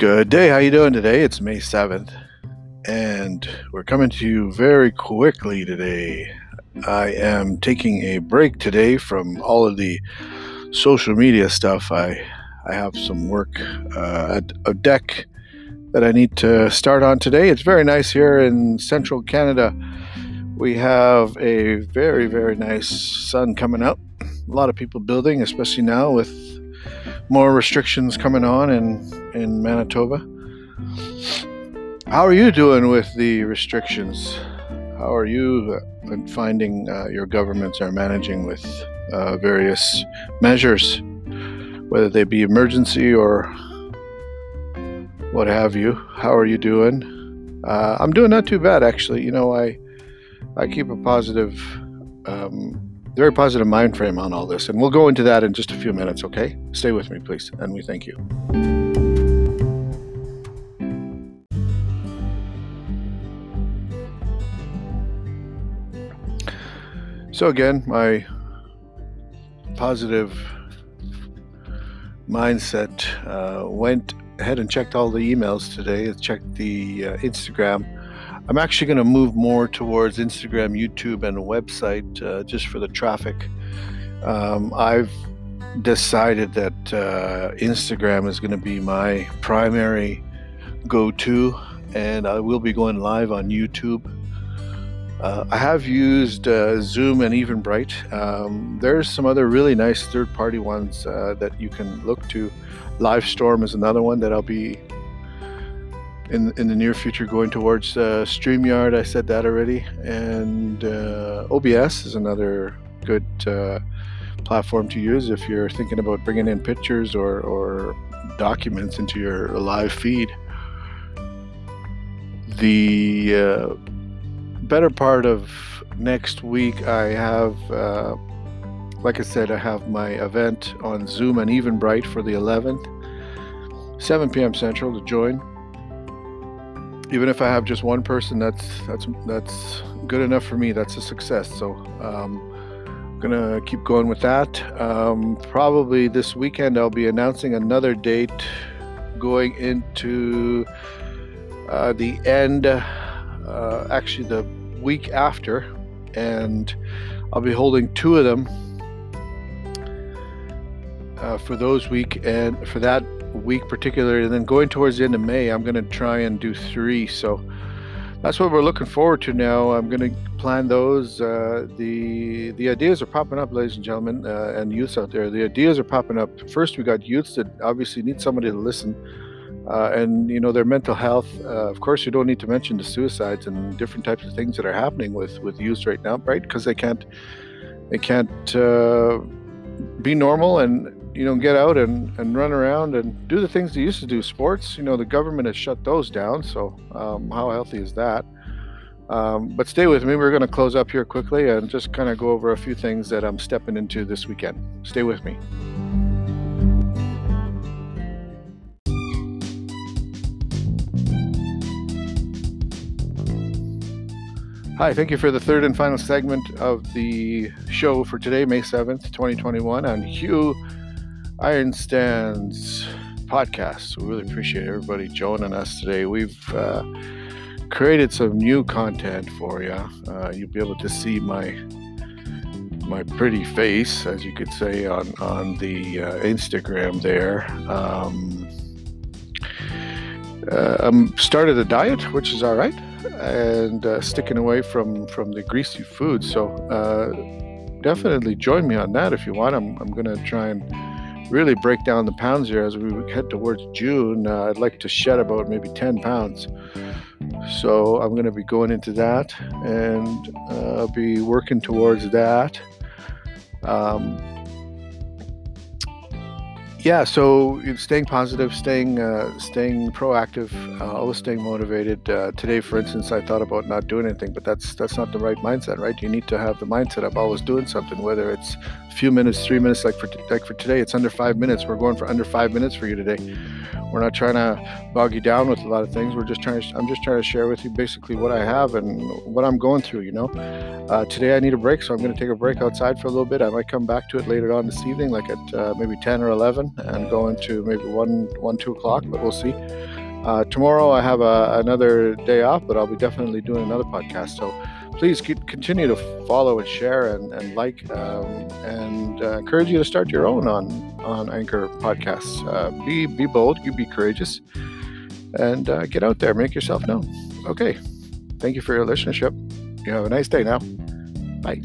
Good day. How you doing today? It's May 7th and we're coming to you very quickly today. I am taking a break today from all of the social media stuff. I I have some work uh, at a deck that I need to start on today. It's very nice here in central Canada. We have a very very nice sun coming up. A lot of people building, especially now with more restrictions coming on in in Manitoba. How are you doing with the restrictions? How are you uh, finding uh, your governments are managing with uh, various measures, whether they be emergency or what have you? How are you doing? Uh, I'm doing not too bad, actually. You know, I I keep a positive, um, very positive mind frame on all this, and we'll go into that in just a few minutes. Okay, stay with me, please, and we thank you. So, again, my positive mindset uh, went ahead and checked all the emails today, checked the uh, Instagram. I'm actually going to move more towards Instagram, YouTube, and a website uh, just for the traffic. Um, I've decided that uh, Instagram is going to be my primary go to, and I will be going live on YouTube uh, I have used uh, Zoom and Eventbrite. Um, there's some other really nice third-party ones uh, that you can look to. Livestorm is another one that I'll be in in the near future going towards. Uh, Streamyard, I said that already, and uh, OBS is another good uh, platform to use if you're thinking about bringing in pictures or, or documents into your live feed. The better part of next week, I have, uh, like I said, I have my event on Zoom and Eventbrite for the 11th, 7 p.m. Central to join. Even if I have just one person, that's that's that's good enough for me. That's a success. So um, I'm gonna keep going with that. Um, probably this weekend, I'll be announcing another date going into uh, the end. Uh, actually, the week after, and I'll be holding two of them uh, for those week and for that week particularly. And then going towards the end of May, I'm going to try and do three. So that's what we're looking forward to now. I'm going to plan those. Uh, the the ideas are popping up, ladies and gentlemen, uh, and youths out there. The ideas are popping up. First, we got youths that obviously need somebody to listen uh, and you know their mental health. Uh, of course, you don't need to mention the suicides and different types of things that are happening with with youth right now, right? Because they can't they can't uh, be normal and you know get out and, and run around and do the things they used to do. Sports, you know, the government has shut those down. So um, how healthy is that? Um, but stay with me. We're going to close up here quickly and just kind of go over a few things that I'm stepping into this weekend. Stay with me. Hi, thank you for the third and final segment of the show for today, May 7th, 2021, on Hugh Ironstand's podcast. We really appreciate everybody joining us today. We've uh, created some new content for you. Uh, you'll be able to see my my pretty face, as you could say, on on the uh, Instagram there. Um, uh, I'm started a diet, which is all right and uh, sticking away from from the greasy food. So uh, definitely join me on that if you want. I'm I'm gonna try and really break down the pounds here as we head towards June. Uh, I'd like to shed about maybe 10 pounds. So I'm going to be going into that and uh, be working towards that. Um, yeah so staying positive staying uh, staying proactive uh, always staying motivated. Uh, today for instance i thought about not doing anything but that's that's not the right mindset right? You need to have the mindset of always doing something whether it's a few minutes three minutes like for like for today it's under five minutes. We're going for under five minutes for you today. We're not trying to bog you down with a lot of things. We're just trying to i'm just trying to share with you basically what i have and what i'm going through you know? Uh, today i need a break so i'm going to take a break outside for a little bit. I might come back to it later on this evening like at uh, maybe 10 or 11 and going to maybe one, one, two o'clock, but we'll see. Uh, tomorrow I have a, another day off, but I'll be definitely doing another podcast. So please keep, continue to follow and share and, and like um, and uh, encourage you to start your own on on Anchor podcasts. Uh, be be bold, you be courageous, and uh, get out there, make yourself known. Okay, thank you for your listenership. You have a nice day now. Bye.